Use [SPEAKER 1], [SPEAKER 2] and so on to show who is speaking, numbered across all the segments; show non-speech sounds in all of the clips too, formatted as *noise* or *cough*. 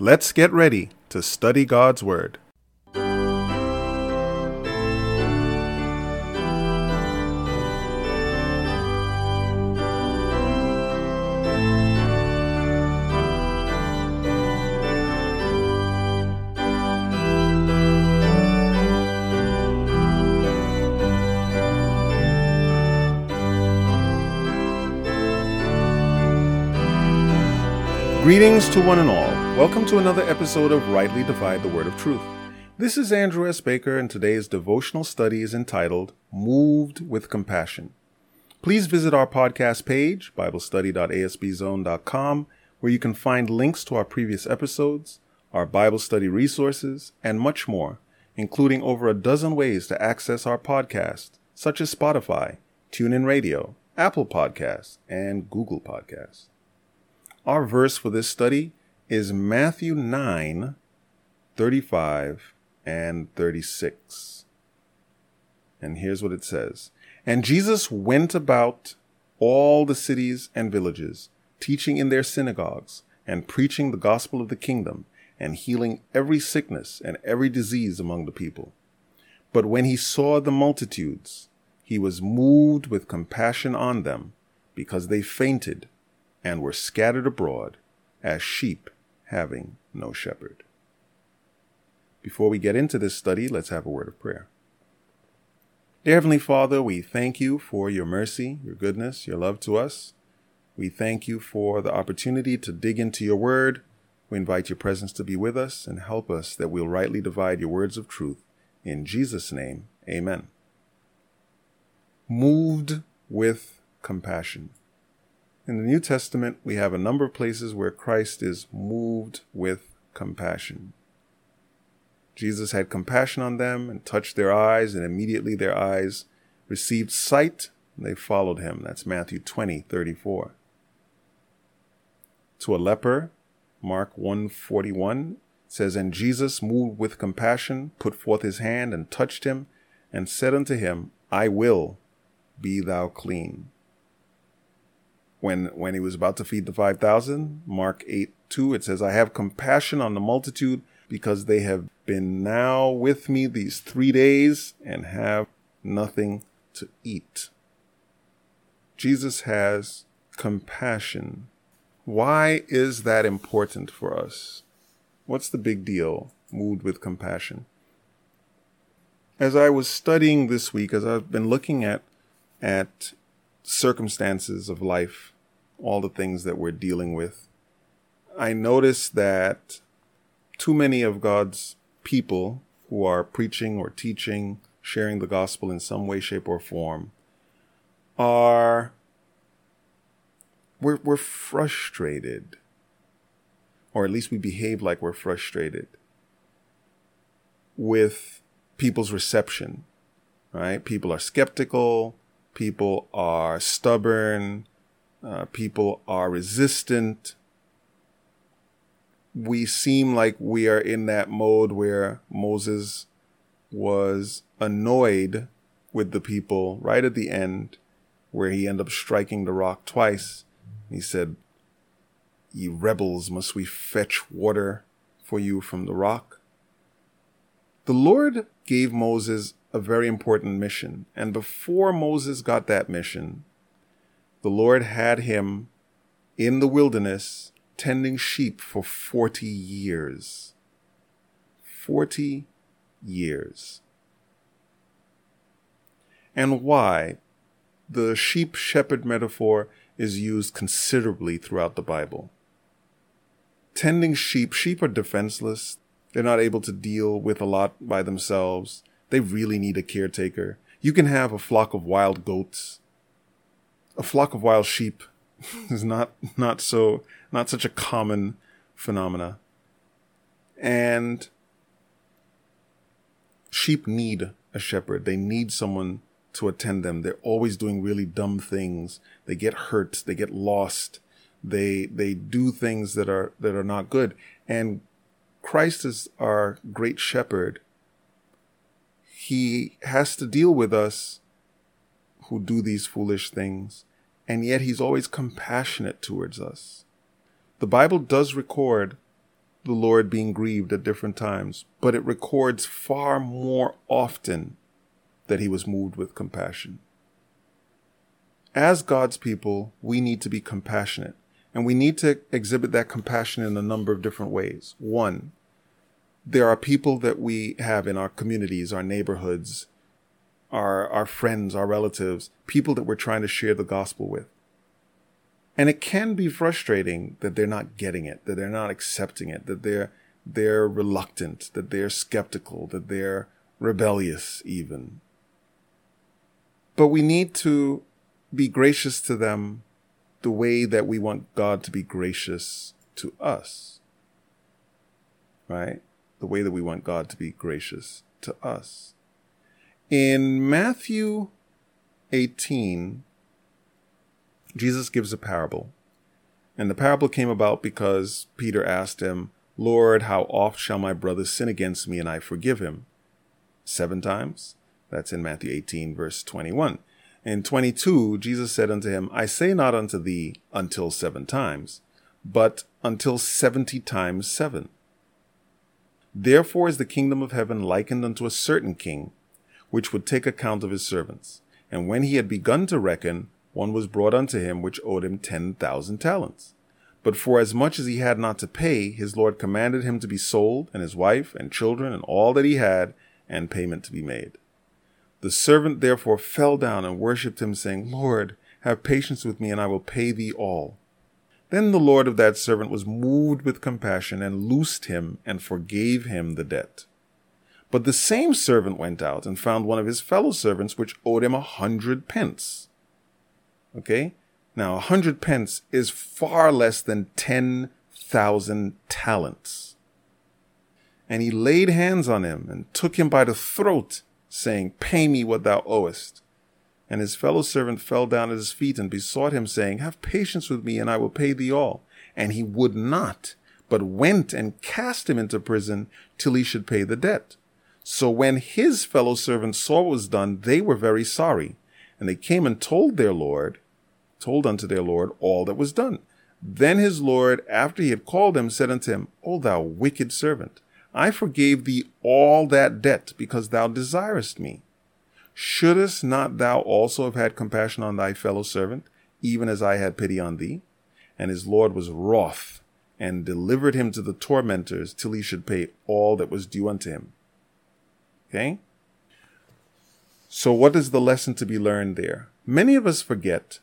[SPEAKER 1] Let's get ready to study God's Word. Greetings to one and all. Welcome to another episode of Rightly Divide the Word of Truth. This is Andrew S. Baker, and today's devotional study is entitled Moved with Compassion. Please visit our podcast page, BibleStudy.asbzone.com, where you can find links to our previous episodes, our Bible study resources, and much more, including over a dozen ways to access our podcast, such as Spotify, TuneIn Radio, Apple Podcasts, and Google Podcasts. Our verse for this study is Matthew 9 35 and 36. And here's what it says And Jesus went about all the cities and villages, teaching in their synagogues, and preaching the gospel of the kingdom, and healing every sickness and every disease among the people. But when he saw the multitudes, he was moved with compassion on them, because they fainted and were scattered abroad as sheep having no shepherd. Before we get into this study, let's have a word of prayer. Dear Heavenly Father, we thank you for your mercy, your goodness, your love to us. We thank you for the opportunity to dig into your word. We invite your presence to be with us and help us that we'll rightly divide your words of truth. In Jesus' name, amen. Moved with compassion. In the New Testament, we have a number of places where Christ is moved with compassion. Jesus had compassion on them and touched their eyes, and immediately their eyes received sight and they followed him. That's Matthew 20, 34. To a leper, Mark 141 says, And Jesus, moved with compassion, put forth his hand and touched him, and said unto him, I will, be thou clean when when he was about to feed the 5000 mark 8 2 it says i have compassion on the multitude because they have been now with me these three days and have nothing to eat. Jesus has compassion. Why is that important for us? What's the big deal moved with compassion? As i was studying this week as i've been looking at at circumstances of life, all the things that we're dealing with, I notice that too many of God's people who are preaching or teaching, sharing the gospel in some way, shape, or form, are we're, we're frustrated, or at least we behave like we're frustrated with people's reception. Right? People are skeptical people are stubborn, uh, people are resistant. We seem like we are in that mode where Moses was annoyed with the people right at the end, where he ended up striking the rock twice. He said, Ye rebels, must we fetch water for you from the rock? The Lord gave Moses a very important mission. And before Moses got that mission, the Lord had him in the wilderness tending sheep for 40 years. 40 years. And why? The sheep shepherd metaphor is used considerably throughout the Bible. Tending sheep, sheep are defenseless. They're not able to deal with a lot by themselves. They really need a caretaker. You can have a flock of wild goats. A flock of wild sheep *laughs* is not not so not such a common phenomena. And sheep need a shepherd. They need someone to attend them. They're always doing really dumb things. They get hurt, they get lost. They they do things that are that are not good. And Christ is our great shepherd he has to deal with us who do these foolish things, and yet he's always compassionate towards us. The Bible does record the Lord being grieved at different times, but it records far more often that he was moved with compassion. As God's people, we need to be compassionate, and we need to exhibit that compassion in a number of different ways. One, there are people that we have in our communities, our neighborhoods, our, our friends, our relatives, people that we're trying to share the gospel with. And it can be frustrating that they're not getting it, that they're not accepting it, that they're, they're reluctant, that they're skeptical, that they're rebellious even. But we need to be gracious to them the way that we want God to be gracious to us. Right? The way that we want God to be gracious to us. In Matthew 18, Jesus gives a parable. And the parable came about because Peter asked him, Lord, how oft shall my brother sin against me and I forgive him? Seven times? That's in Matthew 18, verse 21. In 22, Jesus said unto him, I say not unto thee until seven times, but until seventy times seven. Therefore is the kingdom of heaven likened unto a certain king, which would take account of his servants. And when he had begun to reckon, one was brought unto him which owed him ten thousand talents. But for as much as he had not to pay, his Lord commanded him to be sold, and his wife, and children, and all that he had, and payment to be made. The servant therefore fell down and worshipped him, saying, Lord, have patience with me, and I will pay thee all. Then the Lord of that servant was moved with compassion, and loosed him, and forgave him the debt. But the same servant went out and found one of his fellow servants which owed him a hundred pence. Okay? Now, a hundred pence is far less than 10,000 talents. And he laid hands on him and took him by the throat, saying, Pay me what thou owest. And his fellow servant fell down at his feet and besought him, saying, Have patience with me, and I will pay thee all. And he would not, but went and cast him into prison till he should pay the debt. So when his fellow servants saw what was done, they were very sorry. And they came and told their Lord, told unto their Lord all that was done. Then his Lord, after he had called him, said unto him, O thou wicked servant, I forgave thee all that debt because thou desirest me. Shouldest not thou also have had compassion on thy fellow servant, even as I had pity on thee? And his Lord was wroth, and delivered him to the tormentors till he should pay all that was due unto him. Okay? So, what is the lesson to be learned there? Many of us forget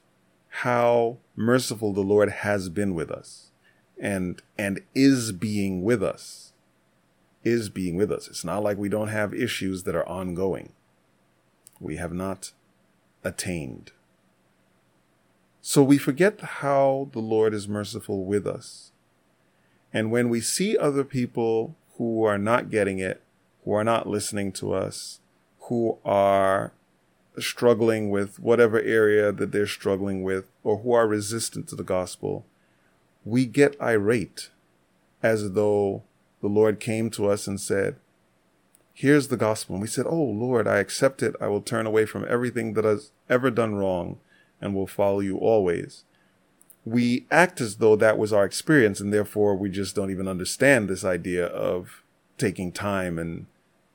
[SPEAKER 1] how merciful the Lord has been with us and, and is being with us. Is being with us. It's not like we don't have issues that are ongoing. We have not attained. So we forget how the Lord is merciful with us. And when we see other people who are not getting it, who are not listening to us, who are struggling with whatever area that they're struggling with, or who are resistant to the gospel, we get irate as though the Lord came to us and said, Here's the gospel. And we said, Oh Lord, I accept it. I will turn away from everything that has ever done wrong and will follow you always. We act as though that was our experience, and therefore we just don't even understand this idea of taking time and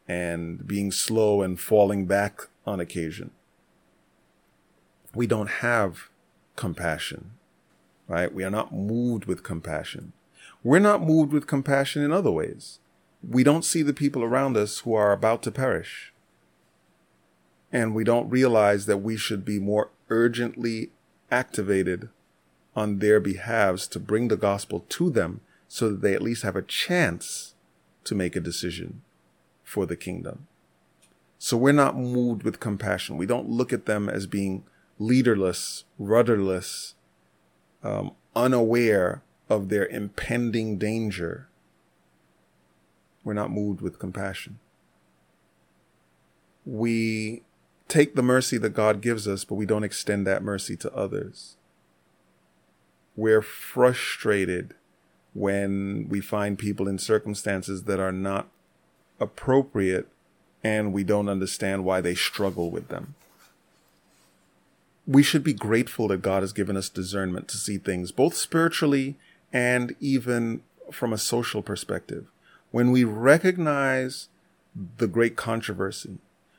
[SPEAKER 1] and being slow and falling back on occasion. We don't have compassion, right? We are not moved with compassion. We're not moved with compassion in other ways. We don't see the people around us who are about to perish. And we don't realize that we should be more urgently activated on their behalves to bring the gospel to them so that they at least have a chance to make a decision for the kingdom. So we're not moved with compassion. We don't look at them as being leaderless, rudderless, um, unaware of their impending danger. We're not moved with compassion. We take the mercy that God gives us, but we don't extend that mercy to others. We're frustrated when we find people in circumstances that are not appropriate and we don't understand why they struggle with them. We should be grateful that God has given us discernment to see things both spiritually and even from a social perspective, when we recognize the great controversy,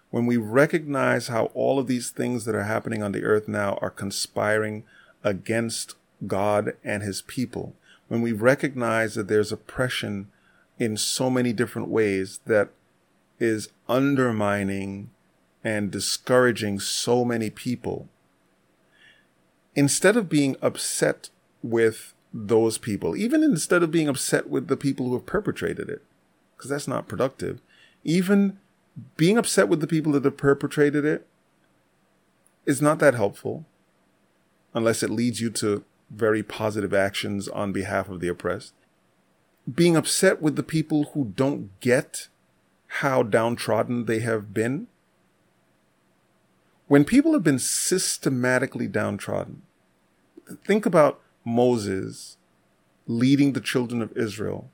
[SPEAKER 1] when we recognize how all of these things that are happening on the earth now are conspiring against God and his people, when we recognize that there's oppression in so many different ways that is undermining and discouraging so many people, instead of being upset with those people, even instead of being upset with the people who have perpetrated it, because that's not productive, even being upset with the people that have perpetrated it is not that helpful unless it leads you to very positive actions on behalf of the oppressed. Being upset with the people who don't get how downtrodden they have been. When people have been systematically downtrodden, think about Moses leading the children of Israel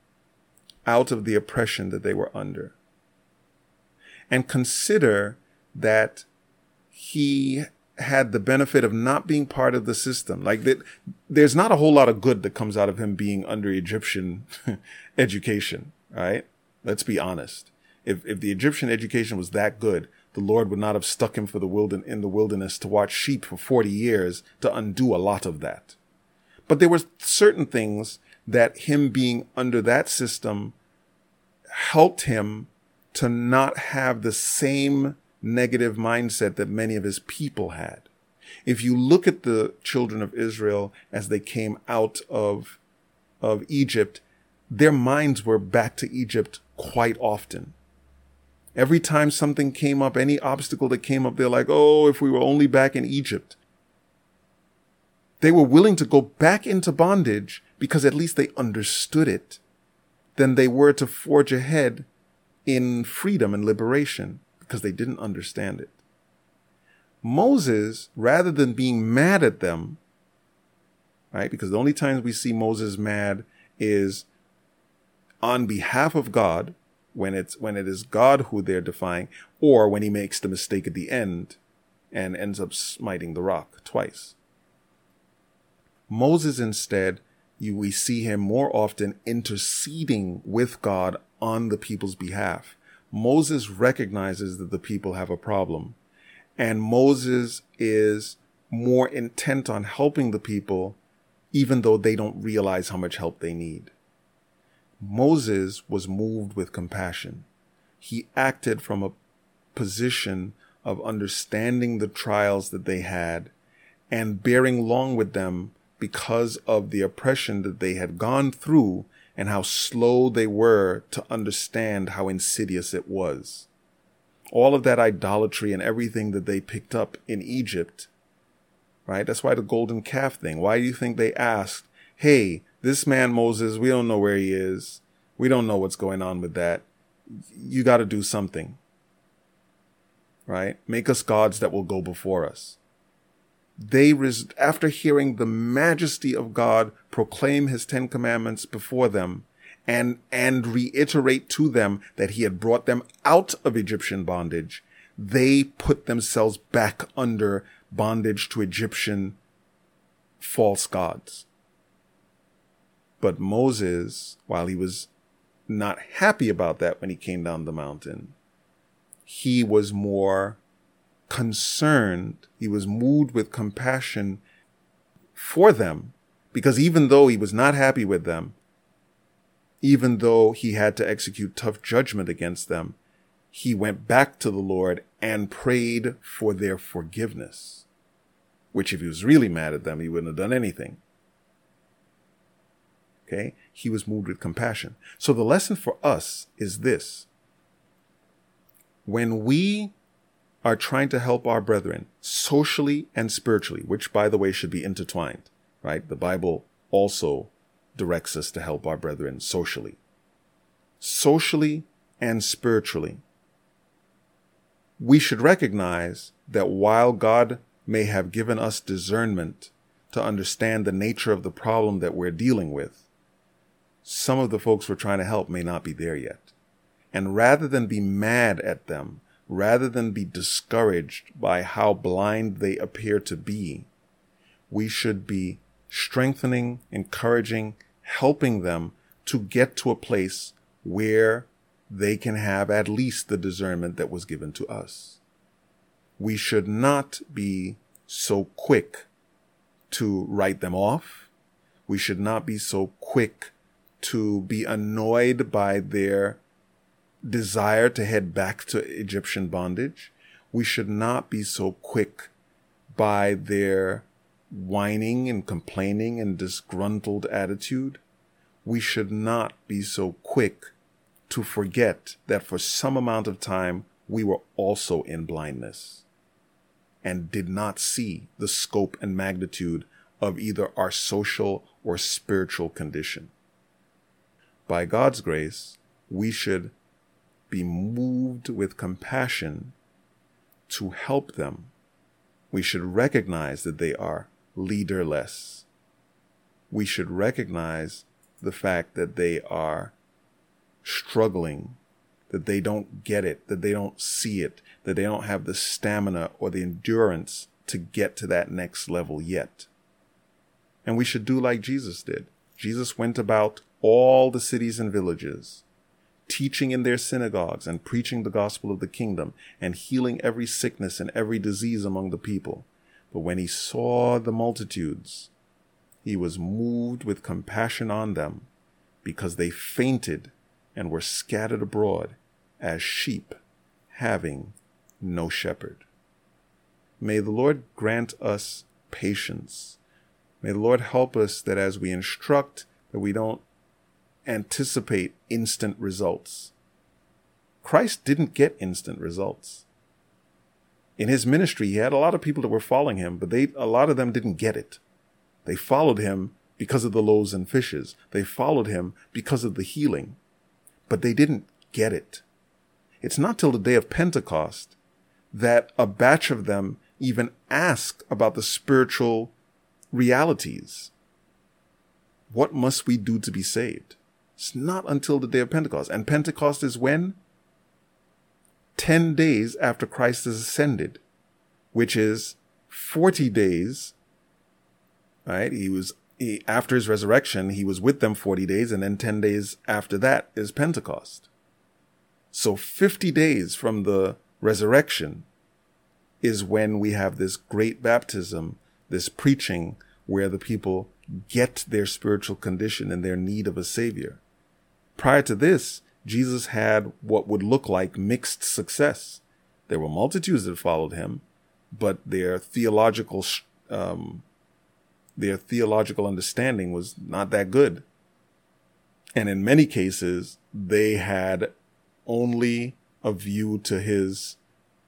[SPEAKER 1] out of the oppression that they were under. And consider that he had the benefit of not being part of the system. Like that, there's not a whole lot of good that comes out of him being under Egyptian *laughs* education, right? Let's be honest. If, if the Egyptian education was that good, the Lord would not have stuck him for the wilderness, in the wilderness to watch sheep for 40 years to undo a lot of that. But there were certain things that him being under that system helped him to not have the same negative mindset that many of his people had. If you look at the children of Israel as they came out of, of Egypt, their minds were back to Egypt quite often. Every time something came up, any obstacle that came up, they're like, oh, if we were only back in Egypt. They were willing to go back into bondage because at least they understood it than they were to forge ahead in freedom and liberation because they didn't understand it. Moses, rather than being mad at them, right? Because the only times we see Moses mad is on behalf of God, when it's when it is God who they're defying, or when he makes the mistake at the end and ends up smiting the rock twice. Moses instead, you, we see him more often interceding with God on the people's behalf. Moses recognizes that the people have a problem and Moses is more intent on helping the people even though they don't realize how much help they need. Moses was moved with compassion. He acted from a position of understanding the trials that they had and bearing long with them because of the oppression that they had gone through and how slow they were to understand how insidious it was. All of that idolatry and everything that they picked up in Egypt, right? That's why the golden calf thing. Why do you think they asked, Hey, this man Moses, we don't know where he is. We don't know what's going on with that. You got to do something, right? Make us gods that will go before us they res- after hearing the majesty of God proclaim his 10 commandments before them and and reiterate to them that he had brought them out of Egyptian bondage they put themselves back under bondage to Egyptian false gods. But Moses while he was not happy about that when he came down the mountain he was more concerned, he was moved with compassion for them because even though he was not happy with them, even though he had to execute tough judgment against them, he went back to the Lord and prayed for their forgiveness. Which, if he was really mad at them, he wouldn't have done anything. Okay? He was moved with compassion. So the lesson for us is this. When we are trying to help our brethren socially and spiritually, which by the way should be intertwined, right? The Bible also directs us to help our brethren socially. Socially and spiritually. We should recognize that while God may have given us discernment to understand the nature of the problem that we're dealing with, some of the folks we're trying to help may not be there yet. And rather than be mad at them rather than be discouraged by how blind they appear to be, we should be strengthening, encouraging, helping them to get to a place where they can have at least the discernment that was given to us. We should not be so quick to write them off. We should not be so quick to be annoyed by their desire to head back to Egyptian bondage. We should not be so quick by their whining and complaining and disgruntled attitude. We should not be so quick to forget that for some amount of time we were also in blindness and did not see the scope and magnitude of either our social or spiritual condition. By God's grace, we should be moved with compassion to help them. We should recognize that they are leaderless. We should recognize the fact that they are struggling, that they don't get it, that they don't see it, that they don't have the stamina or the endurance to get to that next level yet. And we should do like Jesus did. Jesus went about all the cities and villages, teaching in their synagogues and preaching the gospel of the kingdom and healing every sickness and every disease among the people. But when he saw the multitudes, he was moved with compassion on them because they fainted and were scattered abroad as sheep having no shepherd. May the Lord grant us patience. May the Lord help us that as we instruct, that we don't anticipate instant results. Christ didn't get instant results. In his ministry, he had a lot of people that were following him, but they, a lot of them didn't get it. They followed him because of the loaves and fishes. They followed him because of the healing but they didn't get it. It's not till the day of Pentecost that a batch of them even ask about the spiritual realities. What must we do to be saved? It's not until the day of Pentecost. And Pentecost is when? 10 days after Christ has ascended, which is 40 days, right? He was he, after his resurrection, he was with them 40 days, and then 10 days after that is Pentecost. So 50 days from the resurrection is when we have this great baptism, this preaching where the people get their spiritual condition and their need of a savior. Prior to this, Jesus had what would look like mixed success. There were multitudes that followed him, but their theological um, their theological understanding was not that good. And in many cases, they had only a view to his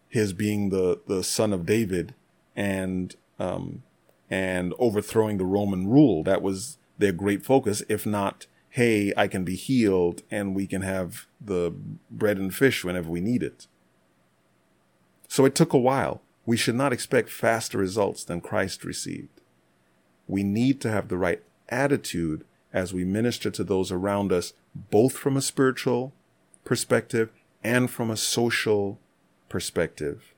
[SPEAKER 1] his being the the son of David and um and overthrowing the Roman rule. That was their great focus, if not, hey, I can be healed and we can have the bread and fish whenever we need it. So it took a while. We should not expect faster results than Christ received we need to have the right attitude as we minister to those around us, both from a spiritual perspective and from a social perspective.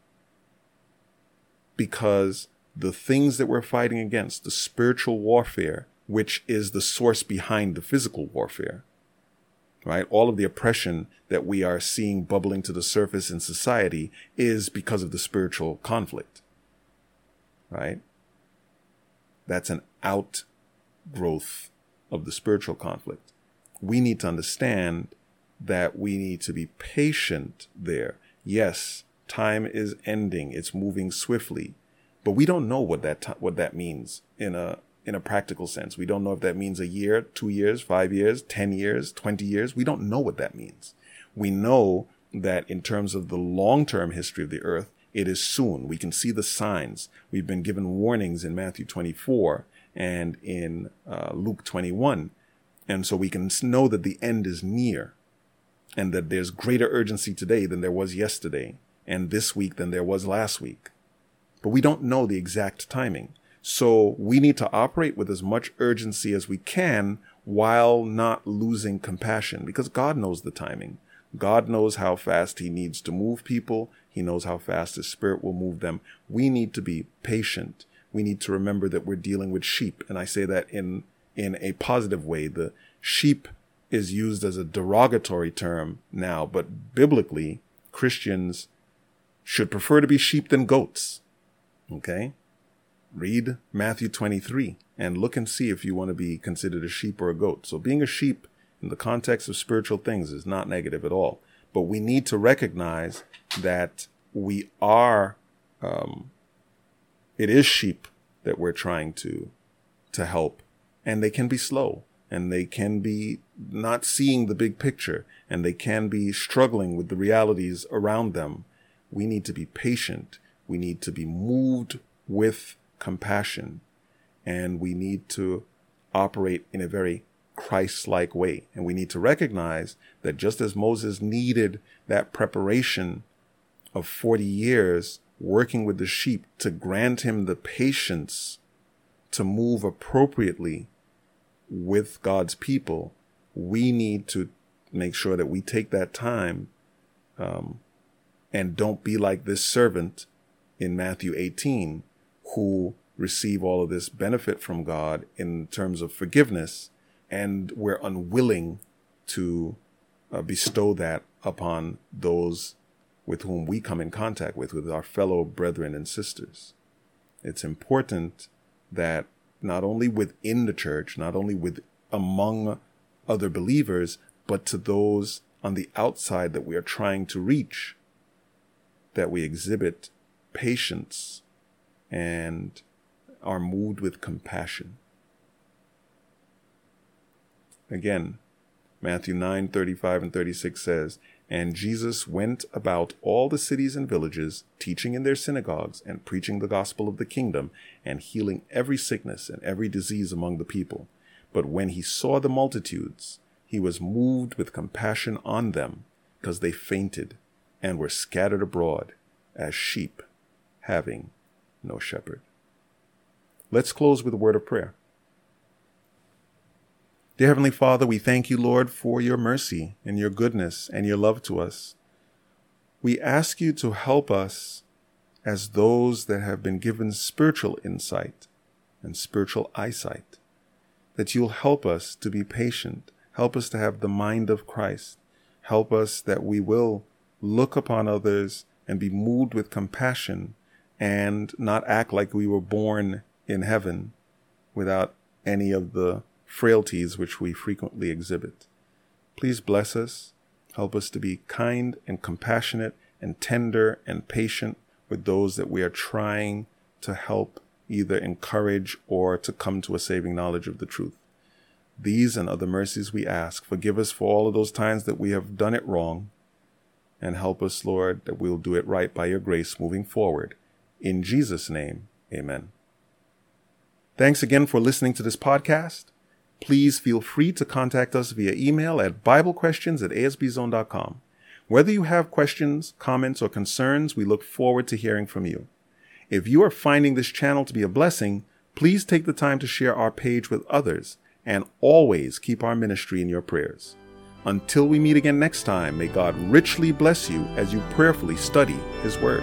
[SPEAKER 1] Because the things that we're fighting against, the spiritual warfare, which is the source behind the physical warfare, right? All of the oppression that we are seeing bubbling to the surface in society is because of the spiritual conflict, right? That's an outgrowth of the spiritual conflict. We need to understand that we need to be patient there. Yes, time is ending. It's moving swiftly, but we don't know what that, t- what that means in a, in a practical sense. We don't know if that means a year, two years, five years, 10 years, 20 years. We don't know what that means. We know that in terms of the long term history of the earth, it is soon. We can see the signs. We've been given warnings in Matthew 24 and in uh, Luke 21. And so we can know that the end is near and that there's greater urgency today than there was yesterday and this week than there was last week. But we don't know the exact timing. So we need to operate with as much urgency as we can while not losing compassion because God knows the timing. God knows how fast he needs to move people. He knows how fast his spirit will move them. We need to be patient. We need to remember that we're dealing with sheep. And I say that in, in a positive way. The sheep is used as a derogatory term now, but biblically, Christians should prefer to be sheep than goats. Okay? Read Matthew 23 and look and see if you want to be considered a sheep or a goat. So being a sheep in the context of spiritual things is not negative at all. But we need to recognize that we are, um, it is sheep that we're trying to, to help. And they can be slow and they can be not seeing the big picture and they can be struggling with the realities around them. We need to be patient. We need to be moved with compassion and we need to operate in a very Christ like way. And we need to recognize that just as Moses needed that preparation of 40 years working with the sheep to grant him the patience to move appropriately with God's people, we need to make sure that we take that time um, and don't be like this servant in Matthew 18 who receive all of this benefit from God in terms of forgiveness, and we're unwilling to uh, bestow that upon those with whom we come in contact with, with our fellow brethren and sisters. It's important that not only within the church, not only with among other believers, but to those on the outside that we are trying to reach, that we exhibit patience and are moved with compassion. Again, Matthew 9 35 and 36 says, And Jesus went about all the cities and villages, teaching in their synagogues, and preaching the gospel of the kingdom, and healing every sickness and every disease among the people. But when he saw the multitudes, he was moved with compassion on them, because they fainted and were scattered abroad as sheep having no shepherd. Let's close with a word of prayer. Dear Heavenly Father, we thank you, Lord, for your mercy and your goodness and your love to us. We ask you to help us as those that have been given spiritual insight and spiritual eyesight, that you'll help us to be patient, help us to have the mind of Christ, help us that we will look upon others and be moved with compassion and not act like we were born in heaven without any of the frailties which we frequently exhibit. Please bless us. Help us to be kind and compassionate and tender and patient with those that we are trying to help either encourage or to come to a saving knowledge of the truth. These and other mercies we ask. Forgive us for all of those times that we have done it wrong. And help us, Lord, that we'll do it right by your grace moving forward. In Jesus' name, amen. Thanks again for listening to this podcast. Please feel free to contact us via email at BibleQuestions at asbzone.com. Whether you have questions, comments, or concerns, we look forward to hearing from you. If you are finding this channel to be a blessing, please take the time to share our page with others and always keep our ministry in your prayers. Until we meet again next time, may God richly bless you as you prayerfully study His Word.